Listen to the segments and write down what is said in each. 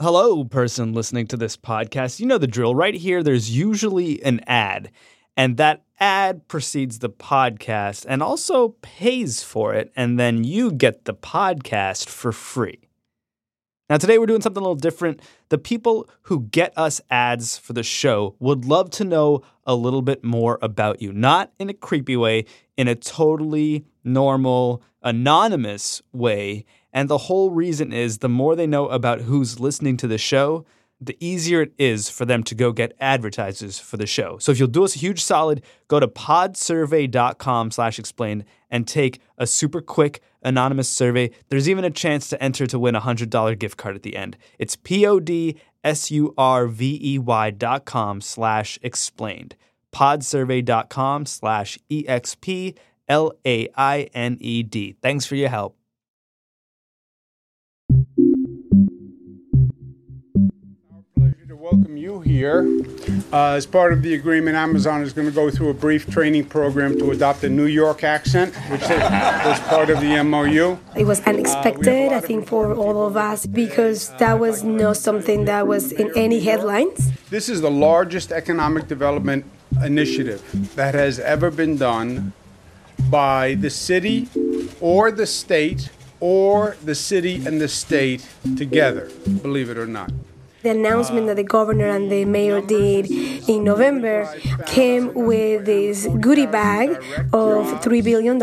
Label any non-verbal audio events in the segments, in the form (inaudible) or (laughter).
Hello, person listening to this podcast. You know the drill. Right here, there's usually an ad, and that ad precedes the podcast and also pays for it, and then you get the podcast for free. Now, today we're doing something a little different. The people who get us ads for the show would love to know a little bit more about you, not in a creepy way, in a totally normal, anonymous way. And the whole reason is the more they know about who's listening to the show, the easier it is for them to go get advertisers for the show. So if you'll do us a huge solid, go to podsurvey.com slash explained and take a super quick anonymous survey. There's even a chance to enter to win a $100 gift card at the end. It's P-O-D-S-U-R-V-E-Y dot com slash explained. podsurvey.com slash E-X-P-L-A-I-N-E-D. Thanks for your help. Welcome you here. Uh, as part of the agreement, Amazon is going to go through a brief training program to adopt a New York accent, which is, was part of the MOU. It was unexpected, I think, for all of us because that was not something that was in any headlines. This is the largest economic development initiative that has ever been done by the city or the state or the city and the state together, believe it or not. The announcement that the governor and the mayor did in November came with this goodie bag of $3 billion.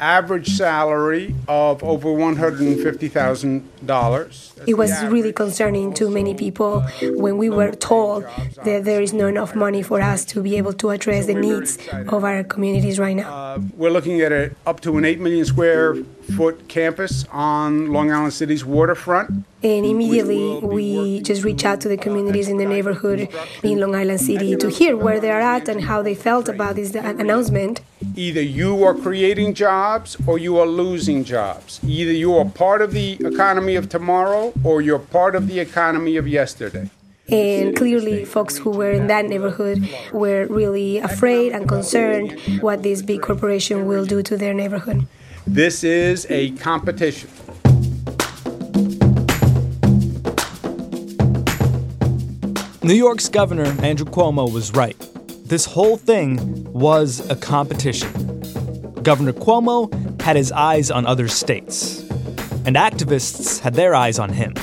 Average salary of over $150,000. It was really concerning to many people when we were told that there is not enough money for us to be able to address the needs of our communities right now. Uh, we're looking at a, up to an 8 million square foot campus on Long Island City's waterfront. And immediately we just reach out to the uh, communities in the neighborhood in Long Island City to hear where they are at and how they felt about this uh, announcement. Either you are creating jobs or you are losing jobs. Either you are part of the economy of tomorrow or you're part of the economy of yesterday. And clearly, folks who were in that neighborhood were really afraid and concerned what this big corporation will do to their neighborhood. This is a competition. New York's governor, Andrew Cuomo, was right. This whole thing was a competition. Governor Cuomo had his eyes on other states, and activists had their eyes on him.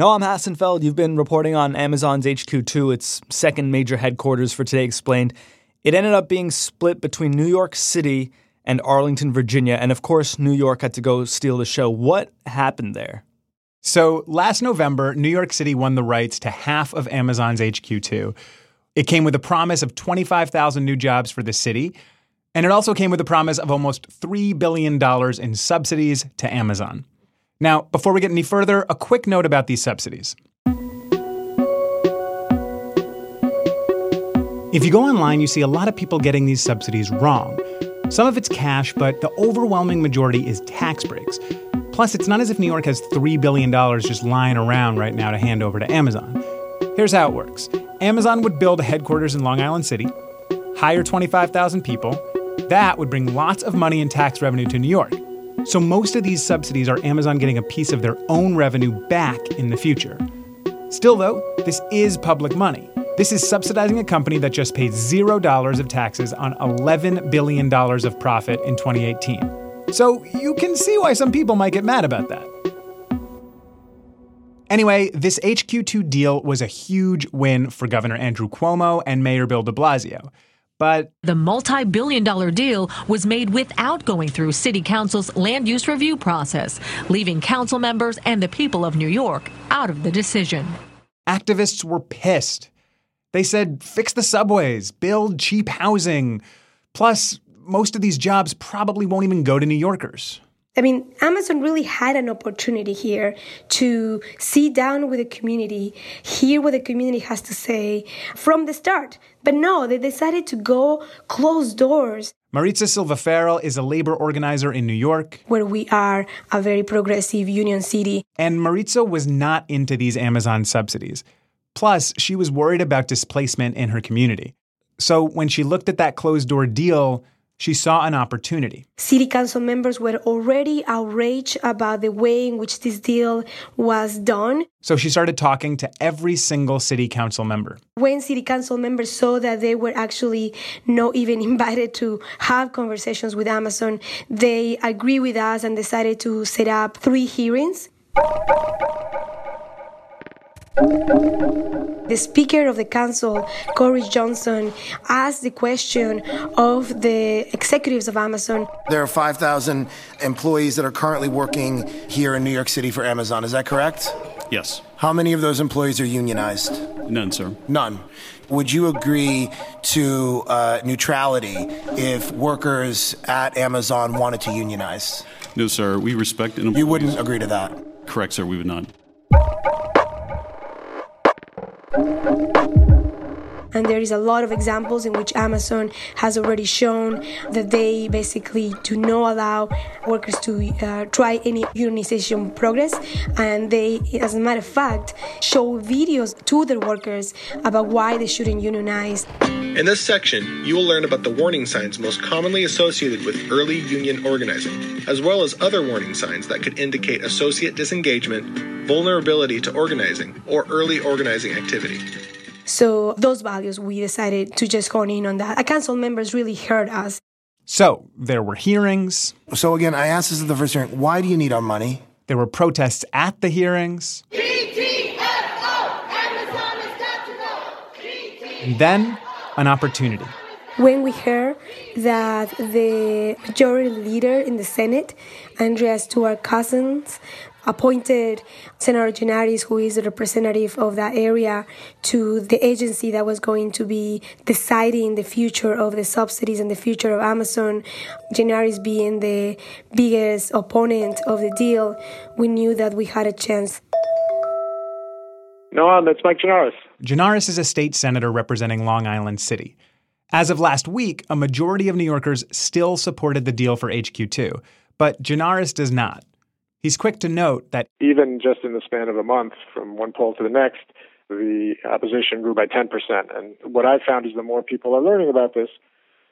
Noam Hassenfeld, you've been reporting on Amazon's HQ2, its second major headquarters for Today Explained. It ended up being split between New York City and Arlington, Virginia. And of course, New York had to go steal the show. What happened there? So last November, New York City won the rights to half of Amazon's HQ2. It came with a promise of 25,000 new jobs for the city. And it also came with a promise of almost $3 billion in subsidies to Amazon. Now, before we get any further, a quick note about these subsidies. If you go online, you see a lot of people getting these subsidies wrong. Some of it's cash, but the overwhelming majority is tax breaks. Plus, it's not as if New York has $3 billion just lying around right now to hand over to Amazon. Here's how it works Amazon would build a headquarters in Long Island City, hire 25,000 people. That would bring lots of money in tax revenue to New York. So, most of these subsidies are Amazon getting a piece of their own revenue back in the future. Still, though, this is public money. This is subsidizing a company that just paid $0 of taxes on $11 billion of profit in 2018. So, you can see why some people might get mad about that. Anyway, this HQ2 deal was a huge win for Governor Andrew Cuomo and Mayor Bill de Blasio. But the multi billion dollar deal was made without going through City Council's land use review process, leaving council members and the people of New York out of the decision. Activists were pissed. They said, fix the subways, build cheap housing. Plus, most of these jobs probably won't even go to New Yorkers. I mean, Amazon really had an opportunity here to sit down with the community, hear what the community has to say from the start. But no, they decided to go close doors. Maritza Silva Farrell is a labor organizer in New York, where we are a very progressive union city. And Maritza was not into these Amazon subsidies. Plus, she was worried about displacement in her community. So when she looked at that closed door deal, she saw an opportunity. City council members were already outraged about the way in which this deal was done. So she started talking to every single city council member. When city council members saw that they were actually not even (laughs) invited to have conversations with Amazon, they agreed with us and decided to set up three hearings. The Speaker of the Council, Corey Johnson, asked the question of the executives of Amazon. There are 5,000 employees that are currently working here in New York City for Amazon. Is that correct? Yes. How many of those employees are unionized? None, sir. None. Would you agree to uh, neutrality if workers at Amazon wanted to unionize? No, sir. We respect an You wouldn't agree to that? Correct, sir. We would not. Música And there is a lot of examples in which Amazon has already shown that they basically do not allow workers to uh, try any unionization progress. And they, as a matter of fact, show videos to their workers about why they shouldn't unionize. In this section, you will learn about the warning signs most commonly associated with early union organizing, as well as other warning signs that could indicate associate disengagement, vulnerability to organizing, or early organizing activity. So those values, we decided to just hone in on that. A council members really heard us. So there were hearings. So again, I asked this at the first hearing. Why do you need our money? There were protests at the hearings. And then an opportunity. When we heard that the majority leader in the Senate, Andrea Stewart Cousins, appointed Senator Gianaris, who is the representative of that area, to the agency that was going to be deciding the future of the subsidies and the future of Amazon. Gianaris being the biggest opponent of the deal, we knew that we had a chance. No, that's Mike Gianaris. Gianaris is a state senator representing Long Island City. As of last week, a majority of New Yorkers still supported the deal for HQ2, but Gianaris does not. He's quick to note that even just in the span of a month, from one poll to the next, the opposition grew by 10%. And what I've found is the more people are learning about this,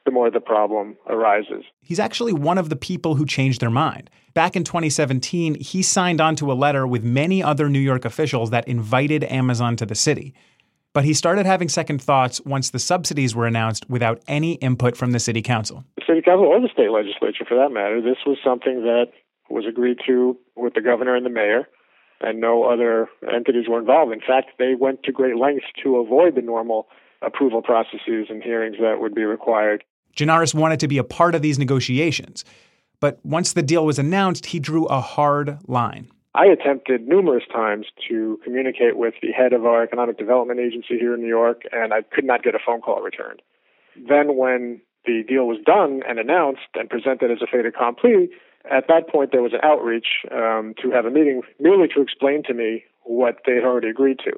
the more the problem arises. He's actually one of the people who changed their mind. Back in 2017, he signed onto a letter with many other New York officials that invited Amazon to the city. But he started having second thoughts once the subsidies were announced without any input from the city council. The city council or the state legislature, for that matter, this was something that was agreed to with the governor and the mayor, and no other entities were involved. In fact, they went to great lengths to avoid the normal approval processes and hearings that would be required. Gianaris wanted to be a part of these negotiations. But once the deal was announced, he drew a hard line. I attempted numerous times to communicate with the head of our economic development agency here in New York, and I could not get a phone call returned. Then, when the deal was done and announced and presented as a fait accompli, at that point there was an outreach um, to have a meeting merely to explain to me what they had already agreed to.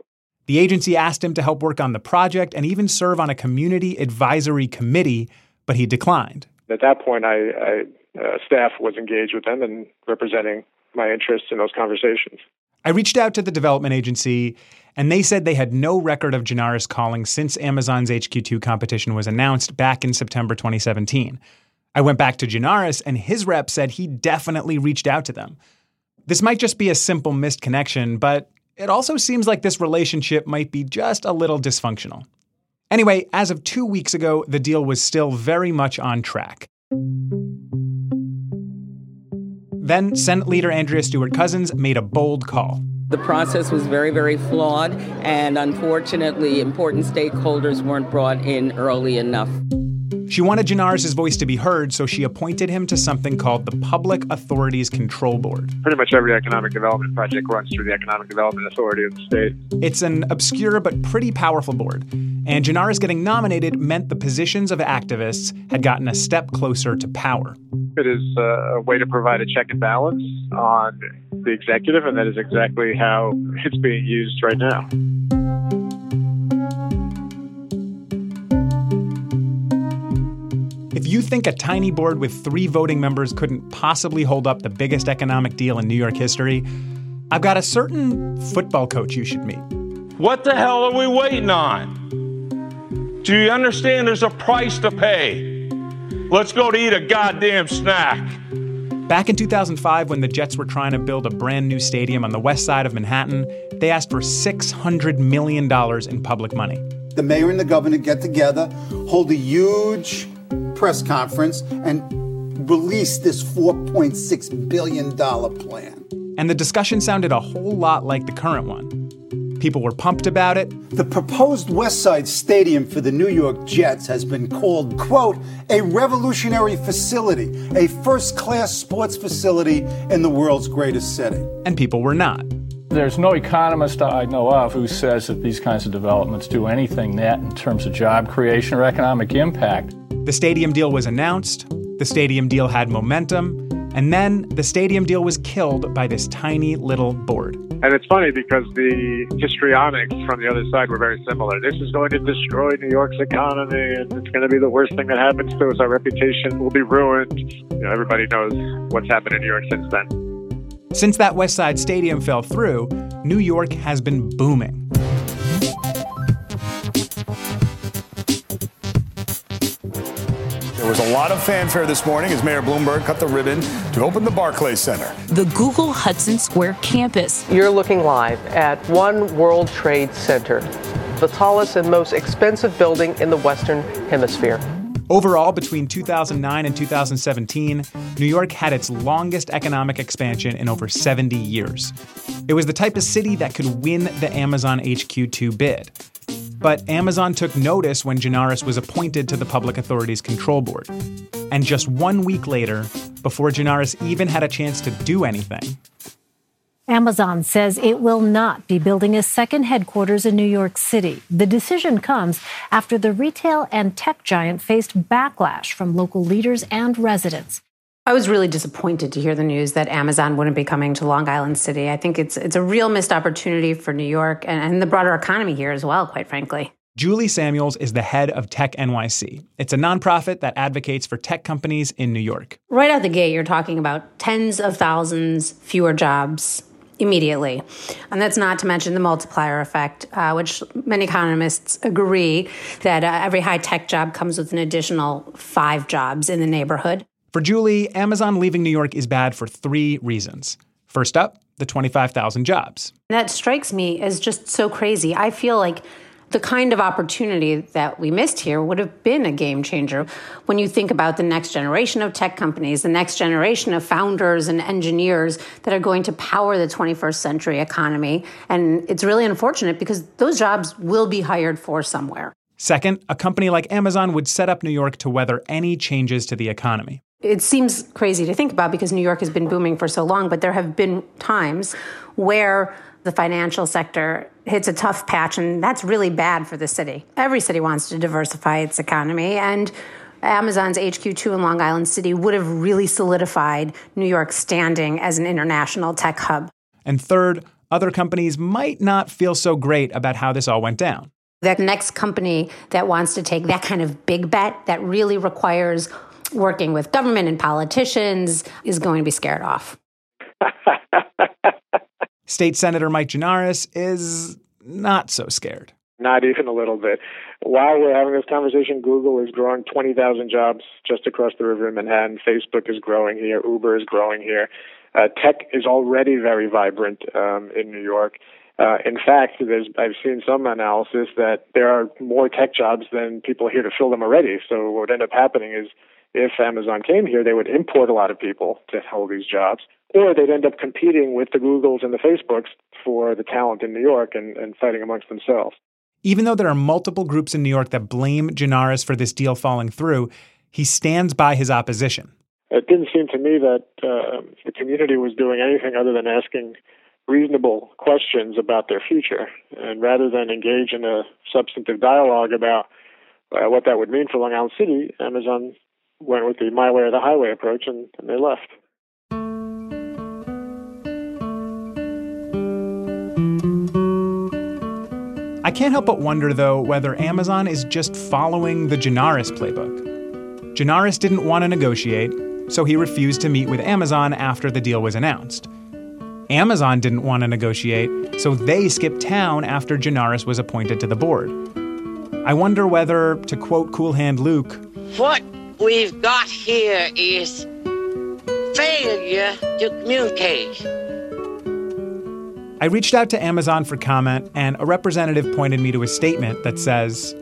The agency asked him to help work on the project and even serve on a community advisory committee, but he declined. At that point, I, I uh, staff was engaged with them and representing my interests in those conversations. I reached out to the development agency, and they said they had no record of Gianaris calling since Amazon's HQ2 competition was announced back in September 2017. I went back to Gianaris, and his rep said he definitely reached out to them. This might just be a simple missed connection, but it also seems like this relationship might be just a little dysfunctional. Anyway, as of two weeks ago, the deal was still very much on track. Then, Senate Leader Andrea Stewart Cousins made a bold call. The process was very, very flawed, and unfortunately, important stakeholders weren't brought in early enough. She wanted Gianaris' voice to be heard, so she appointed him to something called the Public Authorities Control Board. Pretty much every economic development project runs through the Economic Development Authority of the state. It's an obscure but pretty powerful board, and Gianaris getting nominated meant the positions of activists had gotten a step closer to power. It is uh, a way to provide a check and balance on the executive, and that is exactly how it's being used right now. You think a tiny board with three voting members couldn't possibly hold up the biggest economic deal in New York history, I've got a certain football coach you should meet. What the hell are we waiting on? Do you understand there's a price to pay? Let's go to eat a goddamn snack. Back in 2005, when the Jets were trying to build a brand new stadium on the west side of Manhattan, they asked for $600 million in public money. The mayor and the governor get together, hold a huge press conference, and release this $4.6 billion plan. And the discussion sounded a whole lot like the current one. People were pumped about it. The proposed West Side Stadium for the New York Jets has been called, quote, a revolutionary facility, a first class sports facility in the world's greatest city. And people were not. There's no economist I know of who says that these kinds of developments do anything net in terms of job creation or economic impact. The stadium deal was announced, the stadium deal had momentum, and then the stadium deal was killed by this tiny little board. And it's funny because the histrionics from the other side were very similar. This is going to destroy New York's economy, and it's going to be the worst thing that happens to us. Our reputation will be ruined. You know, everybody knows what's happened in New York since then. Since that West Side Stadium fell through, New York has been booming. Was a lot of fanfare this morning as Mayor Bloomberg cut the ribbon to open the Barclays Center. The Google Hudson Square campus. You're looking live at One World Trade Center, the tallest and most expensive building in the Western Hemisphere. Overall, between 2009 and 2017, New York had its longest economic expansion in over 70 years. It was the type of city that could win the Amazon HQ2 bid. But Amazon took notice when Gianaris was appointed to the Public Authorities Control Board. And just one week later, before Gianaris even had a chance to do anything, Amazon says it will not be building a second headquarters in New York City. The decision comes after the retail and tech giant faced backlash from local leaders and residents. I was really disappointed to hear the news that Amazon wouldn't be coming to Long Island City. I think it's it's a real missed opportunity for New York and, and the broader economy here as well, quite frankly. Julie Samuels is the head of Tech NYC. It's a nonprofit that advocates for tech companies in New York. Right out the gate, you're talking about tens of thousands fewer jobs immediately. And that's not to mention the multiplier effect, uh, which many economists agree that uh, every high tech job comes with an additional five jobs in the neighborhood. For Julie, Amazon leaving New York is bad for three reasons. First up, the 25,000 jobs. That strikes me as just so crazy. I feel like the kind of opportunity that we missed here would have been a game changer when you think about the next generation of tech companies, the next generation of founders and engineers that are going to power the 21st century economy. And it's really unfortunate because those jobs will be hired for somewhere. Second, a company like Amazon would set up New York to weather any changes to the economy. It seems crazy to think about because New York has been booming for so long, but there have been times where the financial sector hits a tough patch, and that's really bad for the city. Every city wants to diversify its economy, and Amazon's HQ2 in Long Island City would have really solidified New York's standing as an international tech hub. And third, other companies might not feel so great about how this all went down. The next company that wants to take that kind of big bet that really requires working with government and politicians is going to be scared off. (laughs) State Senator Mike Gianaris is not so scared. Not even a little bit. While we're having this conversation, Google is growing 20,000 jobs just across the river in Manhattan. Facebook is growing here. Uber is growing here. Uh, tech is already very vibrant um, in New York. Uh, in fact, there's, I've seen some analysis that there are more tech jobs than people here to fill them already. So what would end up happening is if Amazon came here, they would import a lot of people to hold these jobs, or they'd end up competing with the Googles and the Facebooks for the talent in New York and, and fighting amongst themselves. Even though there are multiple groups in New York that blame Gianaris for this deal falling through, he stands by his opposition. It didn't seem to me that uh, the community was doing anything other than asking reasonable questions about their future. And rather than engage in a substantive dialogue about uh, what that would mean for Long Island City, Amazon went with the my way or the highway approach and, and they left. I can't help but wonder, though, whether Amazon is just following the Gianaris playbook. Gianaris didn't want to negotiate, so he refused to meet with Amazon after the deal was announced. Amazon didn't want to negotiate, so they skipped town after Gianaris was appointed to the board. I wonder whether, to quote Cool Hand Luke, What we've got here is failure to communicate. I reached out to Amazon for comment, and a representative pointed me to a statement that says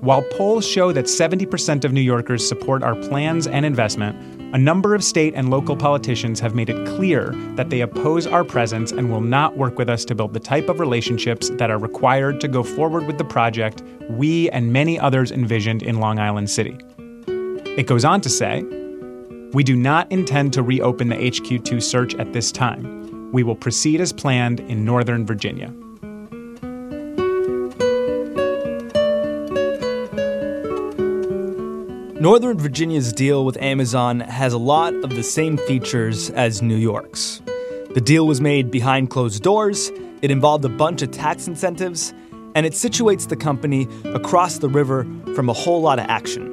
While polls show that 70% of New Yorkers support our plans and investment, a number of state and local politicians have made it clear that they oppose our presence and will not work with us to build the type of relationships that are required to go forward with the project we and many others envisioned in Long Island City. It goes on to say, we do not intend to reopen the HQ2 search at this time. We will proceed as planned in Northern Virginia. Northern Virginia's deal with Amazon has a lot of the same features as New York's. The deal was made behind closed doors, it involved a bunch of tax incentives, and it situates the company across the river from a whole lot of action.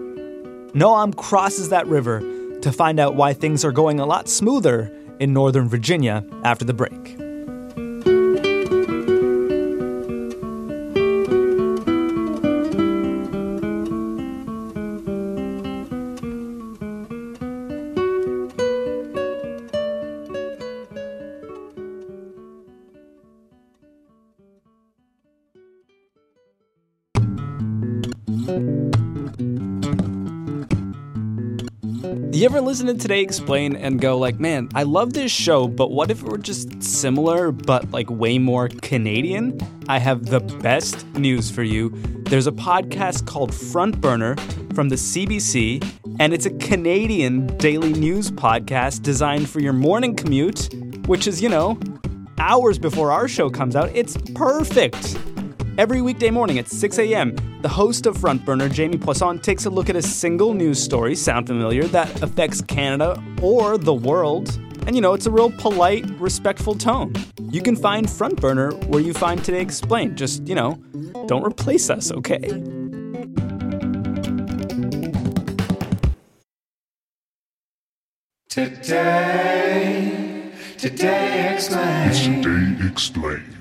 Noam crosses that river to find out why things are going a lot smoother in Northern Virginia after the break. You ever listen to Today Explain and go like, man, I love this show, but what if it were just similar but like way more Canadian? I have the best news for you. There's a podcast called Front Burner from the CBC, and it's a Canadian daily news podcast designed for your morning commute, which is, you know, hours before our show comes out. It's perfect. Every weekday morning at 6 a.m., the host of Front Burner, Jamie Poisson, takes a look at a single news story, sound familiar, that affects Canada or the world. And you know, it's a real polite, respectful tone. You can find Front Burner where you find Today Explained. Just, you know, don't replace us, okay? Today, today explain. It's Today Explained.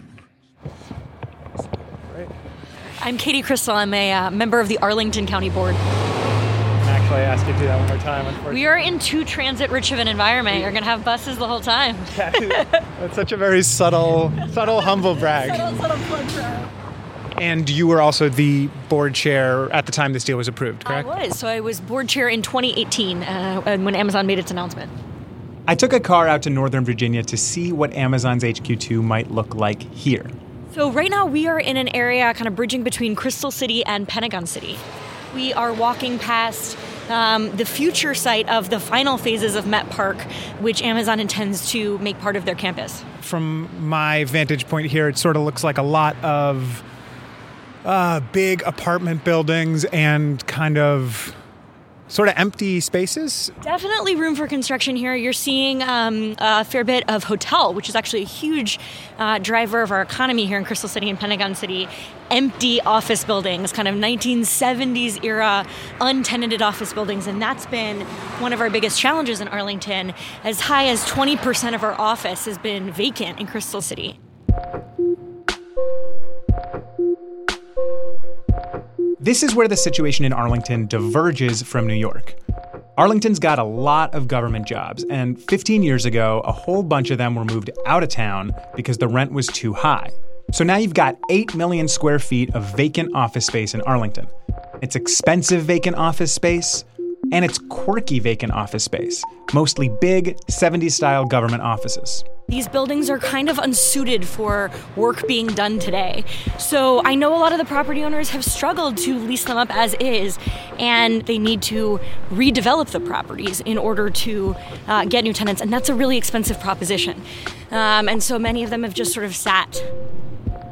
I'm Katie Cristol. I'm a uh, member of the Arlington County Board. Actually, I ask you to do that one more time. Unfortunately. We are in too transit rich of an environment. You're going to have buses the whole time. (laughs) That's such a very subtle, subtle humble brag. subtle, subtle brag. And you were also the board chair at the time this deal was approved, correct? I was. So I was board chair in 2018 uh, when Amazon made its announcement. I took a car out to Northern Virginia to see what Amazon's HQ2 might look like here. So right now we are in an area kind of bridging between Crystal City and Pentagon City. We are walking past um, the future site of the final phases of Met Park, which Amazon intends to make part of their campus. From my vantage point here, it sort of looks like a lot of uh, big apartment buildings and kind of sort of empty spaces. Definitely room for construction here. You're seeing um, a fair bit of hotel, which is actually a huge uh, driver of our economy here in Crystal City and Pentagon City. Empty office buildings, kind of 1970s era untenanted office buildings, and that's been one of our biggest challenges in Arlington. As high as 20% of our office has been vacant in Crystal City. This is where the situation in Arlington diverges from New York. Arlington's got a lot of government jobs, and 15 years ago, a whole bunch of them were moved out of town because the rent was too high. So now you've got 8 million square feet of vacant office space in Arlington. It's expensive vacant office space, and it's quirky vacant office space, mostly big, 70s style government offices. These buildings are kind of unsuited for work being done today. So I know a lot of the property owners have struggled to lease them up as is, and they need to redevelop the properties in order to uh, get new tenants, and that's a really expensive proposition. Um, and so many of them have just sort of sat.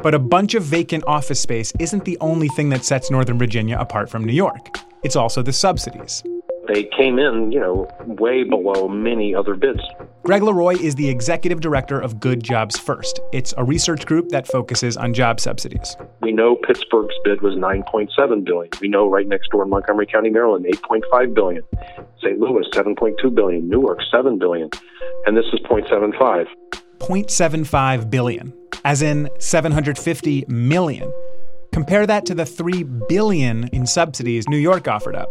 But a bunch of vacant office space isn't the only thing that sets Northern Virginia apart from New York. It's also the subsidies. They came in, you know, way below many other bids. Greg LeRoy is the executive director of Good Jobs First. It's a research group that focuses on job subsidies. We know Pittsburgh's bid was 9.7 billion. We know right next door in Montgomery County, Maryland, 8.5 billion. St. Louis, 7.2 billion. Newark, 7 billion. And this is 0.75. 0.75 billion, as in 750 million. Compare that to the 3 billion in subsidies New York offered up.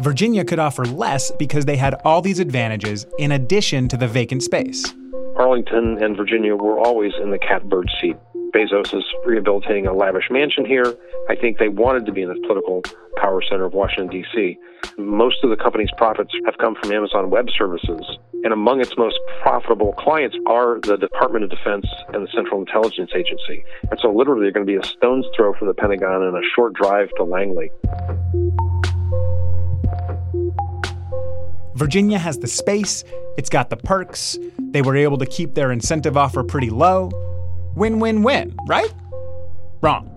Virginia could offer less because they had all these advantages in addition to the vacant space. Arlington and Virginia were always in the catbird seat. Bezos is rehabilitating a lavish mansion here. I think they wanted to be in the political power center of Washington, D.C. Most of the company's profits have come from Amazon Web Services. And among its most profitable clients are the Department of Defense and the Central Intelligence Agency. And so, literally, they're going to be a stone's throw from the Pentagon and a short drive to Langley. Virginia has the space, it's got the perks, they were able to keep their incentive offer pretty low. Win win win, right? Wrong.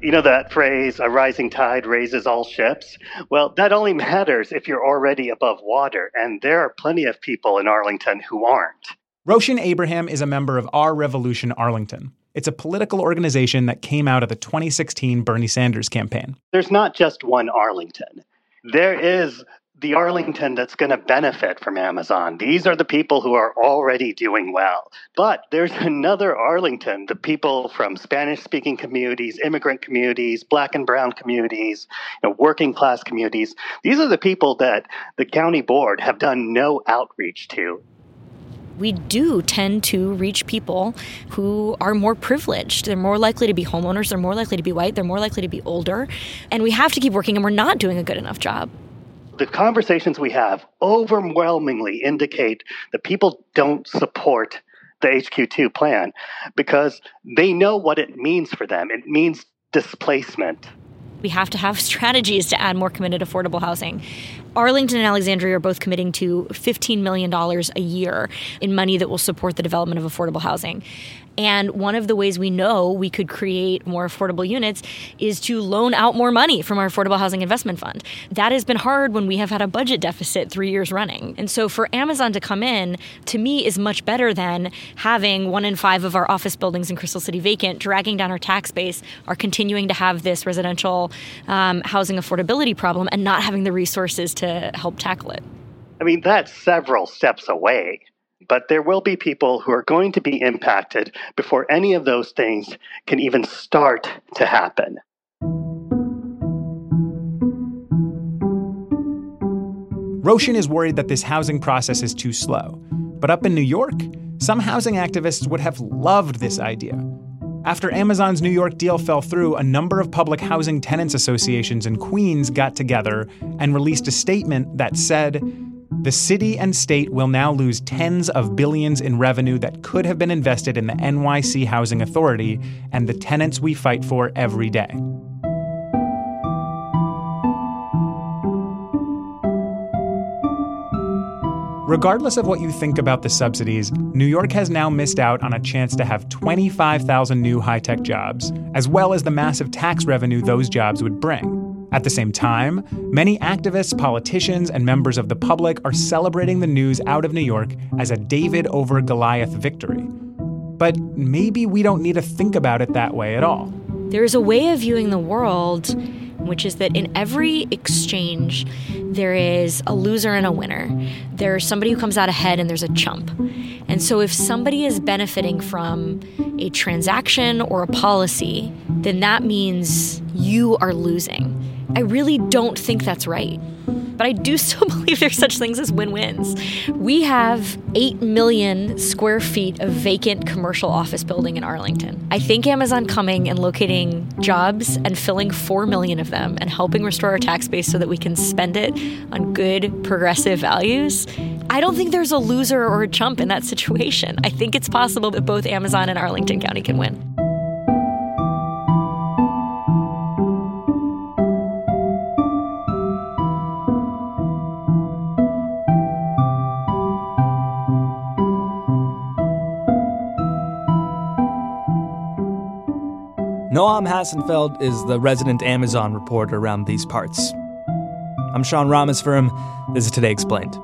You know that phrase, a rising tide raises all ships? Well, that only matters if you're already above water, and there are plenty of people in Arlington who aren't. Roshan Abraham is a member of Our Revolution Arlington. It's a political organization that came out of the 2016 Bernie Sanders campaign. There's not just one Arlington. There is the Arlington that's going to benefit from Amazon. These are the people who are already doing well. But there's (laughs) another Arlington, the people from Spanish speaking communities, immigrant communities, black and brown communities, you know, working class communities. These are the people that the county board have done no outreach to we do tend to reach people who are more privileged. They're more likely to be homeowners, they're more likely to be white, they're more likely to be older. And we have to keep working, and we're not doing a good enough job the conversations we have overwhelmingly indicate that people don't support the HQ2 plan because they know what it means for them. It means displacement. We have to have strategies to add more committed affordable housing. Arlington and Alexandria are both committing to $15 million a year in money that will support the development of affordable housing. And one of the ways we know we could create more affordable units is to loan out more money from our Affordable Housing Investment Fund. That has been hard when we have had a budget deficit three years running. And so for Amazon to come in, to me, is much better than having one in five of our office buildings in Crystal City vacant, dragging down our tax base, are continuing to have this residential um, housing affordability problem, and not having the resources to help tackle it. I mean, that's several steps away but there will be people who are going to be impacted before any of those things can even start to happen. Roshan is worried that this housing process is too slow. But up in New York, some housing activists would have loved this idea. After Amazon's New York deal fell through, a number of public housing tenants associations in Queens got together and released a statement that said, the city and state will now lose tens of billions in revenue that could have been invested in the NYC Housing Authority and the tenants we fight for every day. Regardless of what you think about the subsidies, New York has now missed out on a chance to have 25,000 new high tech jobs, as well as the massive tax revenue those jobs would bring. At the same time, many activists, politicians, and members of the public are celebrating the news out of New York as a David over Goliath victory. But maybe we don't need to think about it that way at all. There's a way of viewing the world which is that in every exchange, there is a loser and a winner. There's somebody who comes out ahead and there's a chump. And so if somebody is benefiting from a transaction or a policy, then that means you are losing. I really don't think that's right. But I do (laughs) still believe there's such things as win wins. We have 8 million square feet of vacant commercial office building in Arlington. I think Amazon coming and locating jobs and filling 4 million of them and helping restore our tax base so that we can spend it on good progressive values. I don't think there's a loser or a chump in that situation. I think it's possible that both Amazon and Arlington County can win. Noam Hassenfeld is the resident Amazon reporter around these parts. I'm Sean Rameswaram. This is Today Explained.